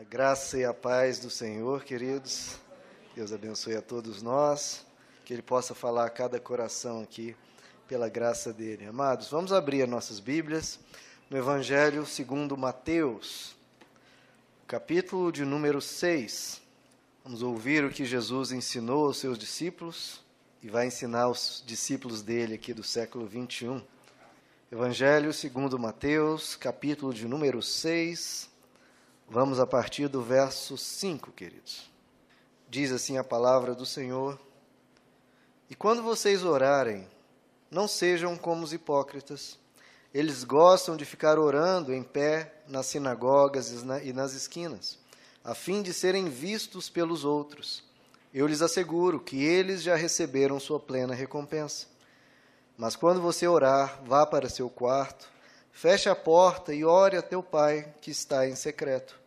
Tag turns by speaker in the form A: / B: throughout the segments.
A: A graça e a paz do Senhor, queridos. Deus abençoe a todos nós. Que Ele possa falar a cada coração aqui, pela graça dele. Amados, vamos abrir as nossas Bíblias no Evangelho segundo Mateus, capítulo de número 6. Vamos ouvir o que Jesus ensinou aos seus discípulos e vai ensinar os discípulos dele aqui do século 21. Evangelho segundo Mateus, capítulo de número 6. Vamos a partir do verso 5, queridos. Diz assim a palavra do Senhor: E quando vocês orarem, não sejam como os hipócritas. Eles gostam de ficar orando em pé nas sinagogas e nas esquinas, a fim de serem vistos pelos outros. Eu lhes asseguro que eles já receberam sua plena recompensa. Mas quando você orar, vá para seu quarto, feche a porta e ore a teu pai que está em secreto.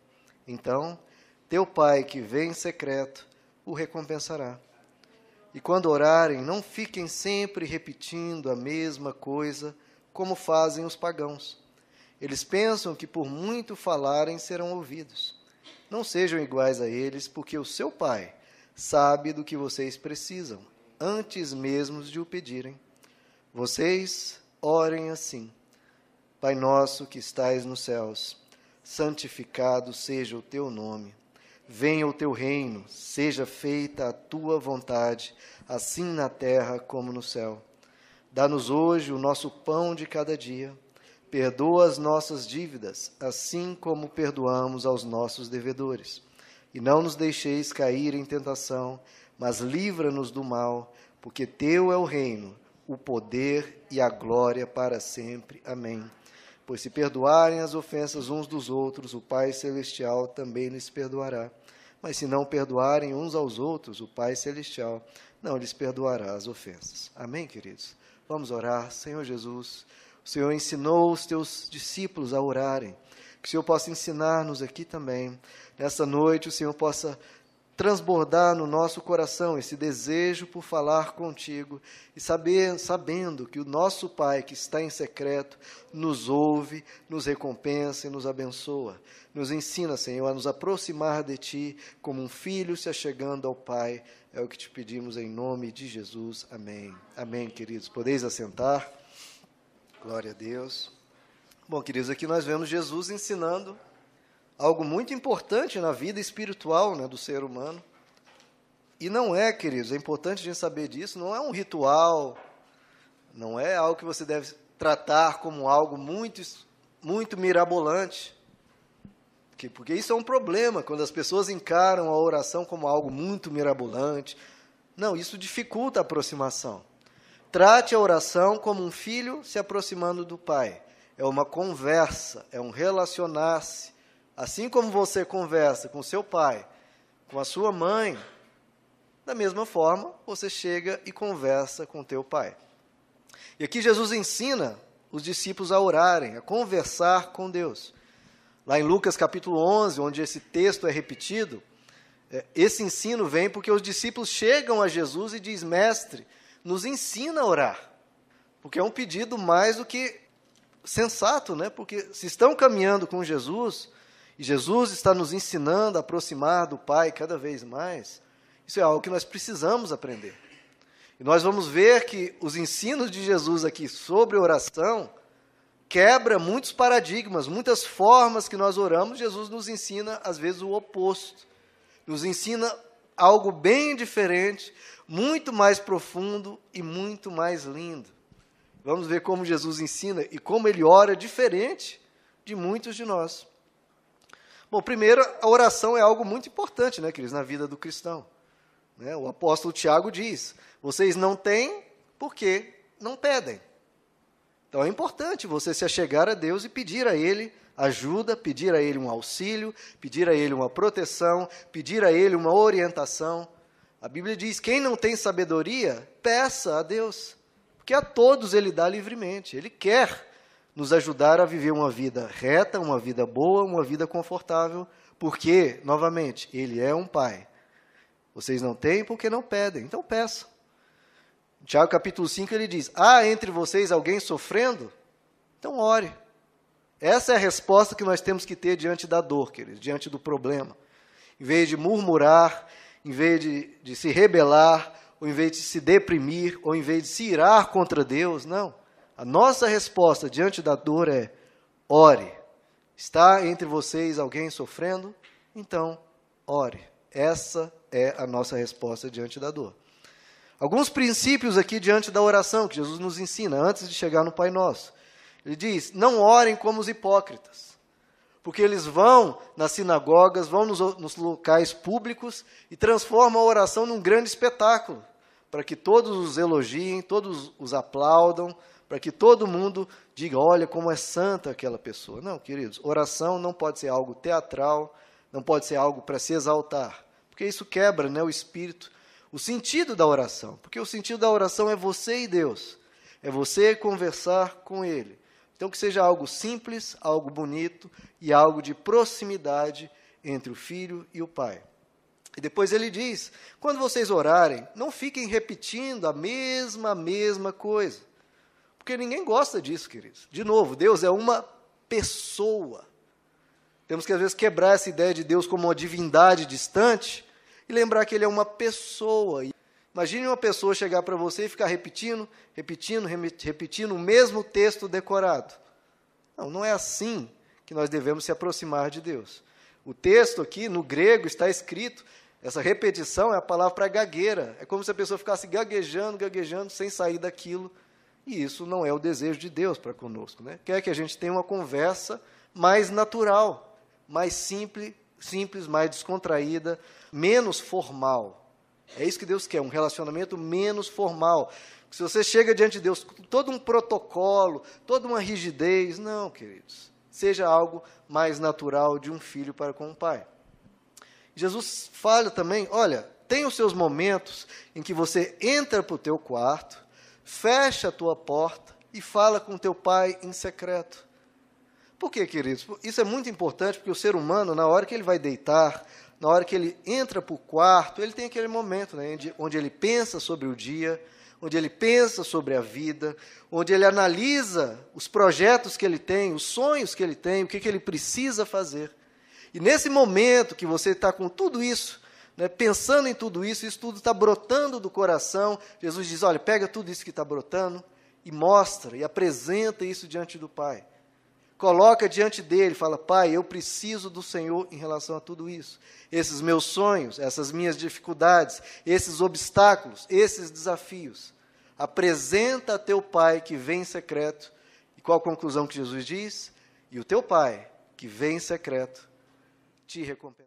A: Então, teu pai que vem em secreto o recompensará. E quando orarem, não fiquem sempre repetindo a mesma coisa, como fazem os pagãos. Eles pensam que por muito falarem serão ouvidos. Não sejam iguais a eles, porque o seu pai sabe do que vocês precisam, antes mesmo de o pedirem. Vocês orem assim: Pai nosso que estais nos céus, santificado seja o teu nome. Venha o teu reino, seja feita a tua vontade, assim na terra como no céu. Dá-nos hoje o nosso pão de cada dia. Perdoa as nossas dívidas, assim como perdoamos aos nossos devedores. E não nos deixeis cair em tentação, mas livra-nos do mal, porque teu é o reino o poder e a glória para sempre. Amém. Pois se perdoarem as ofensas uns dos outros, o Pai Celestial também lhes perdoará. Mas se não perdoarem uns aos outros, o Pai Celestial não lhes perdoará as ofensas. Amém, queridos? Vamos orar. Senhor Jesus, o Senhor ensinou os teus discípulos a orarem. Que o Senhor possa ensinar-nos aqui também. Nessa noite, o Senhor possa transbordar no nosso coração esse desejo por falar contigo e saber, sabendo que o nosso Pai que está em secreto nos ouve, nos recompensa e nos abençoa. Nos ensina, Senhor, a nos aproximar de ti como um filho se achegando ao Pai. É o que te pedimos em nome de Jesus. Amém. Amém, queridos. Podeis assentar. Glória a Deus. Bom, queridos, aqui nós vemos Jesus ensinando algo muito importante na vida espiritual né, do ser humano. E não é, queridos, é importante a gente saber disso, não é um ritual, não é algo que você deve tratar como algo muito, muito mirabolante. Porque isso é um problema, quando as pessoas encaram a oração como algo muito mirabolante. Não, isso dificulta a aproximação. Trate a oração como um filho se aproximando do pai. É uma conversa, é um relacionar-se Assim como você conversa com seu pai, com a sua mãe, da mesma forma, você chega e conversa com teu pai. E aqui Jesus ensina os discípulos a orarem, a conversar com Deus. Lá em Lucas capítulo 11, onde esse texto é repetido, é, esse ensino vem porque os discípulos chegam a Jesus e diz: "Mestre, nos ensina a orar". Porque é um pedido mais do que sensato, né? Porque se estão caminhando com Jesus, e Jesus está nos ensinando a aproximar do Pai cada vez mais. Isso é algo que nós precisamos aprender. E nós vamos ver que os ensinos de Jesus aqui sobre oração quebra muitos paradigmas, muitas formas que nós oramos. Jesus nos ensina às vezes o oposto. Nos ensina algo bem diferente, muito mais profundo e muito mais lindo. Vamos ver como Jesus ensina e como ele ora diferente de muitos de nós. Bom, primeiro, a oração é algo muito importante, né, queridos, na vida do cristão. Né? O apóstolo Tiago diz: vocês não têm porque não pedem. Então é importante você se achegar a Deus e pedir a Ele ajuda, pedir a Ele um auxílio, pedir a Ele uma proteção, pedir a Ele uma orientação. A Bíblia diz: quem não tem sabedoria, peça a Deus, porque a todos Ele dá livremente. Ele quer nos ajudar a viver uma vida reta, uma vida boa, uma vida confortável, porque, novamente, Ele é um Pai. Vocês não têm porque não pedem, então peçam. Tiago capítulo 5 ele diz: Há entre vocês alguém sofrendo? Então ore. Essa é a resposta que nós temos que ter diante da dor, queridos, diante do problema. Em vez de murmurar, em vez de, de se rebelar, ou em vez de se deprimir, ou em vez de se irar contra Deus, não. A nossa resposta diante da dor é: ore. Está entre vocês alguém sofrendo? Então, ore. Essa é a nossa resposta diante da dor. Alguns princípios aqui diante da oração que Jesus nos ensina antes de chegar no Pai Nosso. Ele diz: não orem como os hipócritas, porque eles vão nas sinagogas, vão nos, nos locais públicos e transformam a oração num grande espetáculo, para que todos os elogiem, todos os aplaudam, para que todo mundo diga: olha como é santa aquela pessoa. Não, queridos, oração não pode ser algo teatral, não pode ser algo para se exaltar, porque isso quebra né, o espírito, o sentido da oração. Porque o sentido da oração é você e Deus, é você conversar com Ele. Então, que seja algo simples, algo bonito e algo de proximidade entre o filho e o pai. E depois ele diz: quando vocês orarem, não fiquem repetindo a mesma, mesma coisa. Porque ninguém gosta disso, queridos. De novo, Deus é uma pessoa. Temos que, às vezes, quebrar essa ideia de Deus como uma divindade distante e lembrar que Ele é uma pessoa. Imagine uma pessoa chegar para você e ficar repetindo, repetindo, repetindo o mesmo texto decorado. Não, não é assim que nós devemos se aproximar de Deus. O texto aqui, no grego, está escrito, essa repetição é a palavra para gagueira. É como se a pessoa ficasse gaguejando, gaguejando, sem sair daquilo e isso não é o desejo de Deus para conosco. Né? Quer que a gente tenha uma conversa mais natural, mais simples, simples, mais descontraída, menos formal. É isso que Deus quer, um relacionamento menos formal. Se você chega diante de Deus com todo um protocolo, toda uma rigidez, não, queridos. Seja algo mais natural de um filho para com o pai. Jesus fala também, olha, tem os seus momentos em que você entra para o teu quarto, fecha a tua porta e fala com teu pai em secreto. Por quê, queridos? Isso é muito importante porque o ser humano, na hora que ele vai deitar, na hora que ele entra para o quarto, ele tem aquele momento né, onde ele pensa sobre o dia, onde ele pensa sobre a vida, onde ele analisa os projetos que ele tem, os sonhos que ele tem, o que, que ele precisa fazer. E nesse momento que você está com tudo isso né, pensando em tudo isso, isso tudo está brotando do coração. Jesus diz: olha, pega tudo isso que está brotando e mostra e apresenta isso diante do Pai. Coloca diante dele, fala: Pai, eu preciso do Senhor em relação a tudo isso. Esses meus sonhos, essas minhas dificuldades, esses obstáculos, esses desafios. Apresenta a teu Pai que vem em secreto. E qual a conclusão que Jesus diz? E o teu Pai, que vem em secreto, te recompensa.